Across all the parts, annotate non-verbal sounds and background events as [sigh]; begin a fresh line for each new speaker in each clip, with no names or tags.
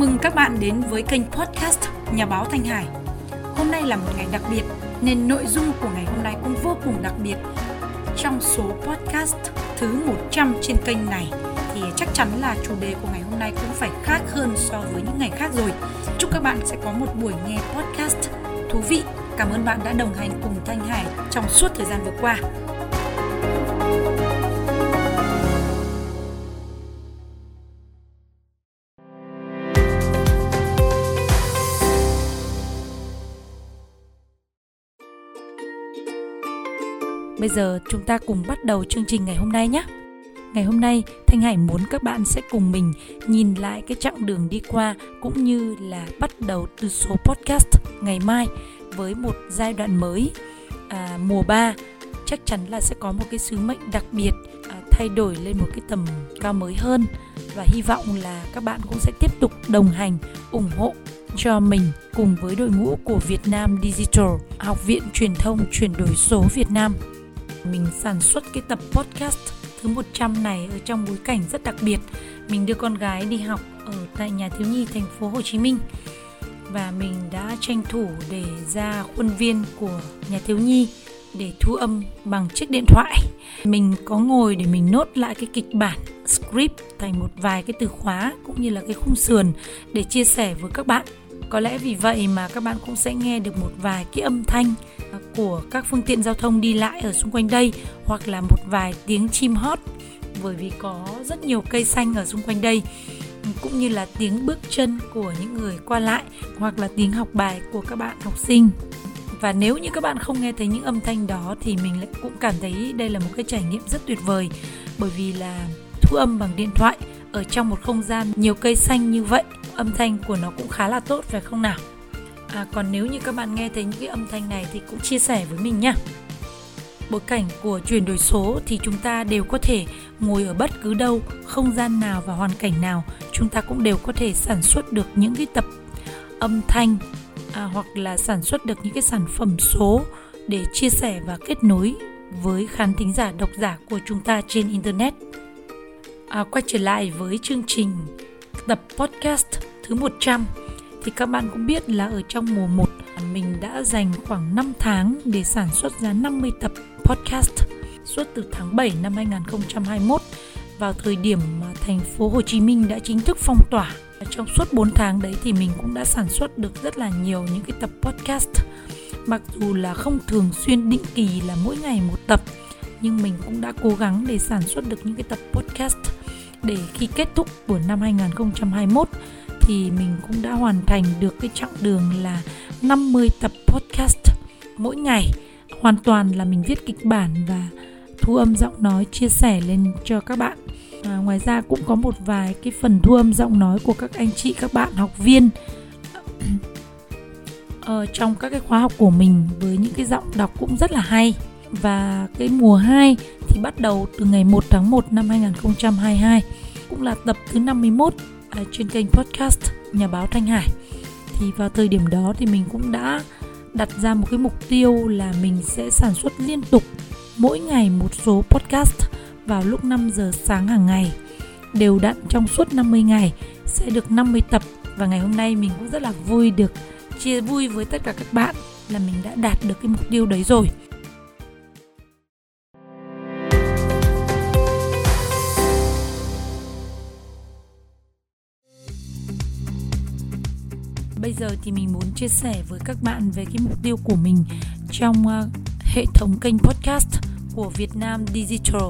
mừng các bạn đến với kênh podcast Nhà báo Thanh Hải. Hôm nay là một ngày đặc biệt, nên nội dung của ngày hôm nay cũng vô cùng đặc biệt. Trong số podcast thứ 100 trên kênh này, thì chắc chắn là chủ đề của ngày hôm nay cũng phải khác hơn so với những ngày khác rồi. Chúc các bạn sẽ có một buổi nghe podcast thú vị. Cảm ơn bạn đã đồng hành cùng Thanh Hải trong suốt thời gian vừa qua. Bây giờ chúng ta cùng bắt đầu chương trình ngày hôm nay nhé. Ngày hôm nay, Thanh Hải muốn các bạn sẽ cùng mình nhìn lại cái chặng đường đi qua cũng như là bắt đầu từ số podcast ngày mai với một giai đoạn mới. À, mùa 3 chắc chắn là sẽ có một cái sứ mệnh đặc biệt à, thay đổi lên một cái tầm cao mới hơn. Và hy vọng là các bạn cũng sẽ tiếp tục đồng hành ủng hộ cho mình cùng với đội ngũ của Việt Nam Digital, Học viện Truyền thông chuyển đổi số Việt Nam mình sản xuất cái tập podcast thứ 100 này ở trong bối cảnh rất đặc biệt. Mình đưa con gái đi học ở tại nhà thiếu nhi thành phố Hồ Chí Minh và mình đã tranh thủ để ra khuôn viên của nhà thiếu nhi để thu âm bằng chiếc điện thoại. Mình có ngồi để mình nốt lại cái kịch bản script thành một vài cái từ khóa cũng như là cái khung sườn để chia sẻ với các bạn. Có lẽ vì vậy mà các bạn cũng sẽ nghe được một vài cái âm thanh của các phương tiện giao thông đi lại ở xung quanh đây, hoặc là một vài tiếng chim hót, bởi vì có rất nhiều cây xanh ở xung quanh đây, cũng như là tiếng bước chân của những người qua lại, hoặc là tiếng học bài của các bạn học sinh. Và nếu như các bạn không nghe thấy những âm thanh đó thì mình lại cũng cảm thấy đây là một cái trải nghiệm rất tuyệt vời, bởi vì là thu âm bằng điện thoại ở trong một không gian nhiều cây xanh như vậy âm thanh của nó cũng khá là tốt phải không nào À, còn nếu như các bạn nghe thấy những cái âm thanh này thì cũng chia sẻ với mình nhé. Bối cảnh của chuyển đổi số thì chúng ta đều có thể ngồi ở bất cứ đâu, không gian nào và hoàn cảnh nào, chúng ta cũng đều có thể sản xuất được những cái tập âm thanh à, hoặc là sản xuất được những cái sản phẩm số để chia sẻ và kết nối với khán thính giả độc giả của chúng ta trên internet. À, quay trở lại với chương trình tập podcast thứ 100 thì các bạn cũng biết là ở trong mùa 1 mình đã dành khoảng 5 tháng để sản xuất ra 50 tập podcast suốt từ tháng 7 năm 2021 vào thời điểm mà thành phố Hồ Chí Minh đã chính thức phong tỏa. Trong suốt 4 tháng đấy thì mình cũng đã sản xuất được rất là nhiều những cái tập podcast. Mặc dù là không thường xuyên định kỳ là mỗi ngày một tập, nhưng mình cũng đã cố gắng để sản xuất được những cái tập podcast để khi kết thúc của năm 2021 thì mình cũng đã hoàn thành được cái chặng đường là 50 tập podcast mỗi ngày. Hoàn toàn là mình viết kịch bản và thu âm giọng nói chia sẻ lên cho các bạn. À, ngoài ra cũng có một vài cái phần thu âm giọng nói của các anh chị các bạn học viên. Ở [clears throat] ờ, trong các cái khóa học của mình với những cái giọng đọc cũng rất là hay. Và cái mùa 2 thì bắt đầu từ ngày 1 tháng 1 năm 2022 cũng là tập thứ 51 à, trên kênh podcast nhà báo Thanh Hải. Thì vào thời điểm đó thì mình cũng đã đặt ra một cái mục tiêu là mình sẽ sản xuất liên tục mỗi ngày một số podcast vào lúc 5 giờ sáng hàng ngày. Đều đặn trong suốt 50 ngày sẽ được 50 tập. Và ngày hôm nay mình cũng rất là vui được chia vui với tất cả các bạn là mình đã đạt được cái mục tiêu đấy rồi. Bây giờ thì mình muốn chia sẻ với các bạn về cái mục tiêu của mình trong uh, hệ thống kênh podcast của Việt Nam Digital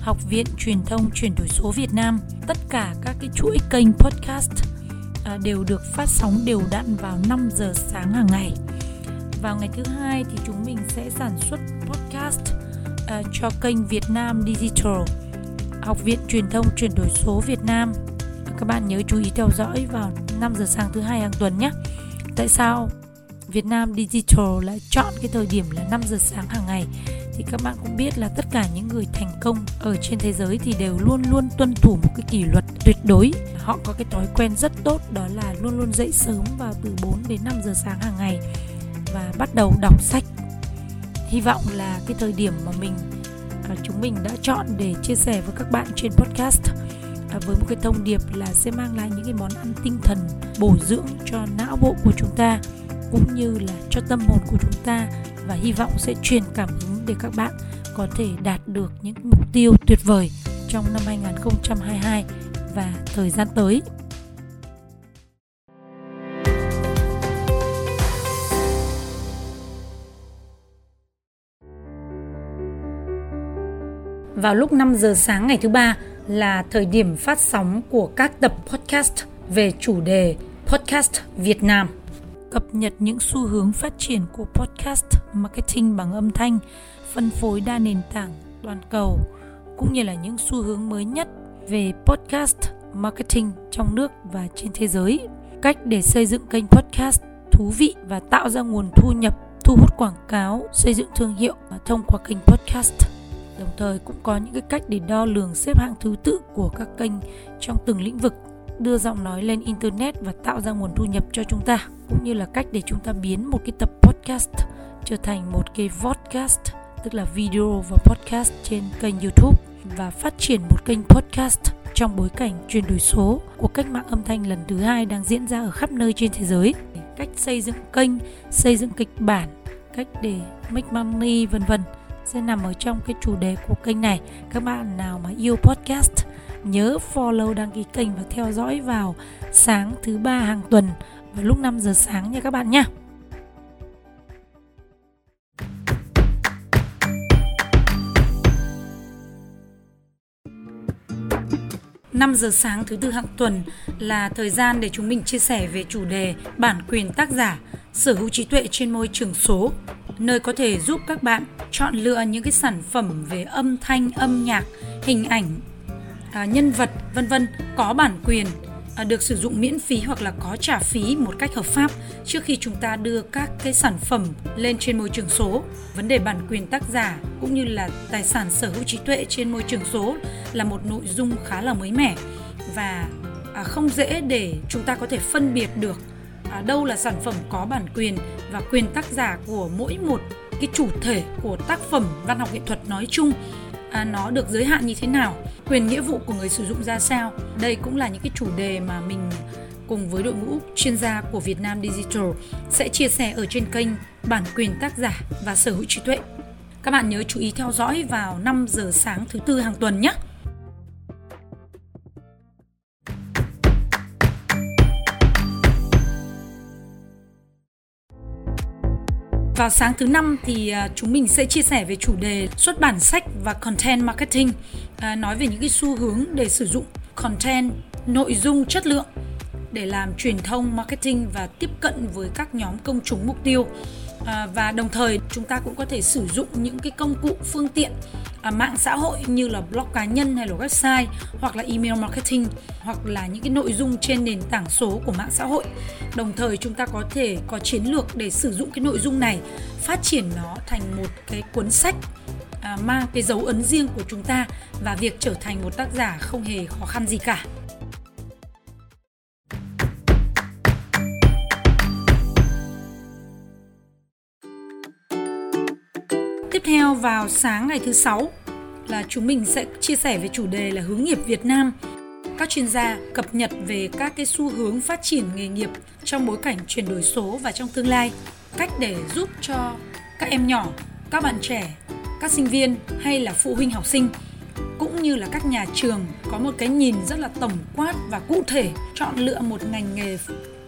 Học viện Truyền thông chuyển đổi số Việt Nam. Tất cả các cái chuỗi kênh podcast uh, đều được phát sóng đều đặn vào 5 giờ sáng hàng ngày. Vào ngày thứ hai thì chúng mình sẽ sản xuất podcast uh, cho kênh Việt Nam Digital Học viện Truyền thông chuyển đổi số Việt Nam các bạn nhớ chú ý theo dõi vào 5 giờ sáng thứ hai hàng tuần nhé. Tại sao Việt Nam Digital lại chọn cái thời điểm là 5 giờ sáng hàng ngày? Thì các bạn cũng biết là tất cả những người thành công ở trên thế giới thì đều luôn luôn tuân thủ một cái kỷ luật tuyệt đối. Họ có cái thói quen rất tốt, đó là luôn luôn dậy sớm vào từ 4 đến 5 giờ sáng hàng ngày và bắt đầu đọc sách. Hy vọng là cái thời điểm mà mình à, chúng mình đã chọn để chia sẻ với các bạn trên podcast và với một cái thông điệp là sẽ mang lại những cái món ăn tinh thần bổ dưỡng cho não bộ của chúng ta, cũng như là cho tâm hồn của chúng ta và hy vọng sẽ truyền cảm hứng để các bạn có thể đạt được những mục tiêu tuyệt vời trong năm 2022 và thời gian tới. Vào lúc 5 giờ sáng ngày thứ ba là thời điểm phát sóng của các tập podcast về chủ đề Podcast Việt Nam. Cập nhật những xu hướng phát triển của podcast marketing bằng âm thanh, phân phối đa nền tảng toàn cầu cũng như là những xu hướng mới nhất về podcast marketing trong nước và trên thế giới. Cách để xây dựng kênh podcast thú vị và tạo ra nguồn thu nhập, thu hút quảng cáo, xây dựng thương hiệu thông qua kênh podcast đồng thời cũng có những cái cách để đo lường xếp hạng thứ tự của các kênh trong từng lĩnh vực đưa giọng nói lên internet và tạo ra nguồn thu nhập cho chúng ta cũng như là cách để chúng ta biến một cái tập podcast trở thành một cái vodcast, tức là video và podcast trên kênh YouTube và phát triển một kênh podcast trong bối cảnh chuyển đổi số của cách mạng âm thanh lần thứ hai đang diễn ra ở khắp nơi trên thế giới. Cách xây dựng kênh xây dựng kịch bản cách để make money vân vân sẽ nằm ở trong cái chủ đề của kênh này các bạn nào mà yêu podcast nhớ follow đăng ký kênh và theo dõi vào sáng thứ ba hàng tuần vào lúc 5 giờ sáng nha các bạn nha. năm giờ sáng thứ tư hàng tuần là thời gian để chúng mình chia sẻ về chủ đề bản quyền tác giả, sở hữu trí tuệ trên môi trường số nơi có thể giúp các bạn chọn lựa những cái sản phẩm về âm thanh, âm nhạc, hình ảnh, à, nhân vật vân vân có bản quyền à, được sử dụng miễn phí hoặc là có trả phí một cách hợp pháp trước khi chúng ta đưa các cái sản phẩm lên trên môi trường số. Vấn đề bản quyền tác giả cũng như là tài sản sở hữu trí tuệ trên môi trường số là một nội dung khá là mới mẻ và à, không dễ để chúng ta có thể phân biệt được à, đâu là sản phẩm có bản quyền và quyền tác giả của mỗi một cái chủ thể của tác phẩm văn học nghệ thuật nói chung à, nó được giới hạn như thế nào quyền nghĩa vụ của người sử dụng ra sao đây cũng là những cái chủ đề mà mình cùng với đội ngũ chuyên gia của Việt Nam Digital sẽ chia sẻ ở trên kênh bản quyền tác giả và sở hữu trí tuệ. Các bạn nhớ chú ý theo dõi vào 5 giờ sáng thứ tư hàng tuần nhé. Vào sáng thứ năm thì à, chúng mình sẽ chia sẻ về chủ đề xuất bản sách và content marketing, à, nói về những cái xu hướng để sử dụng content, nội dung chất lượng để làm truyền thông marketing và tiếp cận với các nhóm công chúng mục tiêu à, và đồng thời chúng ta cũng có thể sử dụng những cái công cụ phương tiện à, mạng xã hội như là blog cá nhân hay là website hoặc là email marketing hoặc là những cái nội dung trên nền tảng số của mạng xã hội. Đồng thời chúng ta có thể có chiến lược để sử dụng cái nội dung này phát triển nó thành một cái cuốn sách à, mang cái dấu ấn riêng của chúng ta và việc trở thành một tác giả không hề khó khăn gì cả. Vào sáng ngày thứ sáu là chúng mình sẽ chia sẻ về chủ đề là hướng nghiệp Việt Nam. Các chuyên gia cập nhật về các cái xu hướng phát triển nghề nghiệp trong bối cảnh chuyển đổi số và trong tương lai, cách để giúp cho các em nhỏ, các bạn trẻ, các sinh viên hay là phụ huynh học sinh cũng như là các nhà trường có một cái nhìn rất là tổng quát và cụ thể chọn lựa một ngành nghề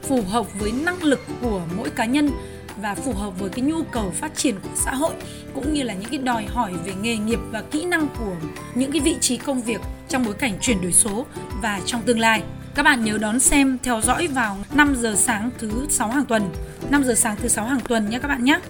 phù hợp với năng lực của mỗi cá nhân và phù hợp với cái nhu cầu phát triển của xã hội cũng như là những cái đòi hỏi về nghề nghiệp và kỹ năng của những cái vị trí công việc trong bối cảnh chuyển đổi số và trong tương lai. Các bạn nhớ đón xem, theo dõi vào 5 giờ sáng thứ 6 hàng tuần. 5 giờ sáng thứ 6 hàng tuần nhé các bạn nhé.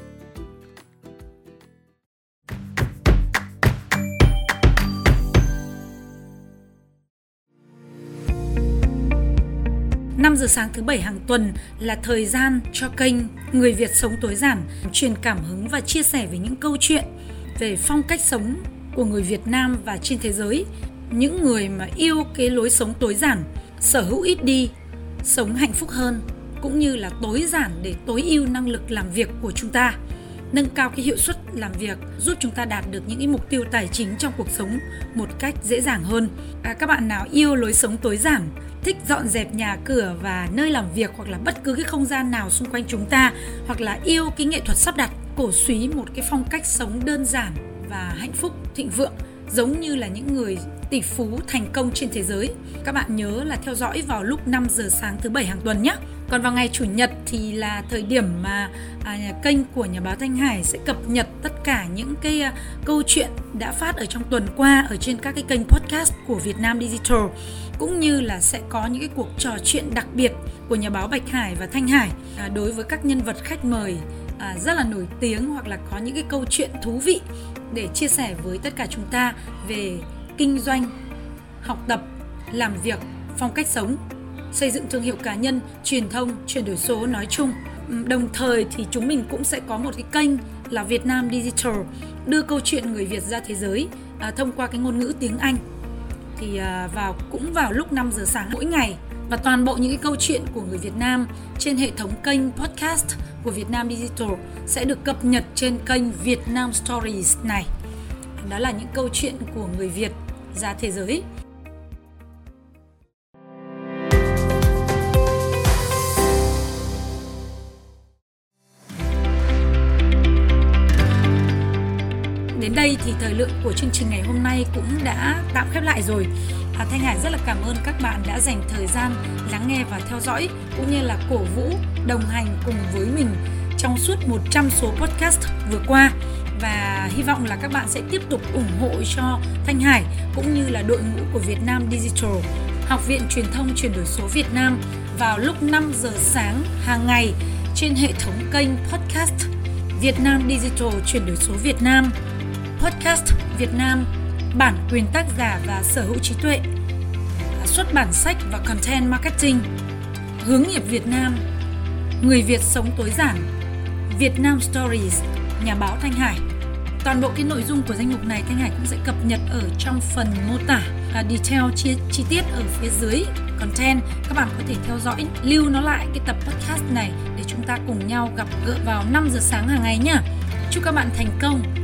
5 giờ sáng thứ bảy hàng tuần là thời gian cho kênh Người Việt sống tối giản truyền cảm hứng và chia sẻ về những câu chuyện về phong cách sống của người Việt Nam và trên thế giới. Những người mà yêu cái lối sống tối giản, sở hữu ít đi, sống hạnh phúc hơn cũng như là tối giản để tối ưu năng lực làm việc của chúng ta nâng cao cái hiệu suất làm việc, giúp chúng ta đạt được những cái mục tiêu tài chính trong cuộc sống một cách dễ dàng hơn. À, các bạn nào yêu lối sống tối giản, thích dọn dẹp nhà cửa và nơi làm việc hoặc là bất cứ cái không gian nào xung quanh chúng ta hoặc là yêu cái nghệ thuật sắp đặt cổ suý một cái phong cách sống đơn giản và hạnh phúc thịnh vượng giống như là những người tỷ phú thành công trên thế giới. Các bạn nhớ là theo dõi vào lúc 5 giờ sáng thứ bảy hàng tuần nhé. Còn vào ngày chủ nhật thì là thời điểm mà à, kênh của nhà báo Thanh Hải sẽ cập nhật tất cả những cái à, câu chuyện đã phát ở trong tuần qua ở trên các cái kênh podcast của Việt Nam Digital cũng như là sẽ có những cái cuộc trò chuyện đặc biệt của nhà báo Bạch Hải và Thanh Hải. À, đối với các nhân vật khách mời à, rất là nổi tiếng hoặc là có những cái câu chuyện thú vị để chia sẻ với tất cả chúng ta về kinh doanh, học tập, làm việc, phong cách sống, xây dựng thương hiệu cá nhân, truyền thông, chuyển đổi số nói chung. Ừ, đồng thời thì chúng mình cũng sẽ có một cái kênh là Việt Nam Digital đưa câu chuyện người Việt ra thế giới à, thông qua cái ngôn ngữ tiếng Anh. Thì à, vào cũng vào lúc 5 giờ sáng mỗi ngày và toàn bộ những cái câu chuyện của người Việt Nam trên hệ thống kênh podcast của Việt Nam Digital sẽ được cập nhật trên kênh Việt Nam Stories này. Đó là những câu chuyện của người Việt ra thế giới. Đây thì thời lượng của chương trình ngày hôm nay cũng đã tạm khép lại rồi. À, Thanh Hải rất là cảm ơn các bạn đã dành thời gian lắng nghe và theo dõi cũng như là cổ vũ, đồng hành cùng với mình trong suốt 100 số podcast vừa qua và hy vọng là các bạn sẽ tiếp tục ủng hộ cho Thanh Hải cũng như là đội ngũ của Việt Nam Digital, Học viện Truyền thông Chuyển đổi số Việt Nam vào lúc 5 giờ sáng hàng ngày trên hệ thống kênh podcast Việt Nam Digital Chuyển đổi số Việt Nam, podcast Việt Nam, bản quyền tác giả và sở hữu trí tuệ, xuất bản sách và content marketing, hướng nghiệp Việt Nam, người Việt sống tối giản, Việt Nam Stories, nhà báo Thanh Hải. Toàn bộ cái nội dung của danh mục này Thanh Hải cũng sẽ cập nhật ở trong phần mô tả à, detail chi, chi tiết ở phía dưới content. Các bạn có thể theo dõi, lưu nó lại cái tập podcast này để chúng ta cùng nhau gặp gỡ vào 5 giờ sáng hàng ngày nhá. Chúc các bạn thành công.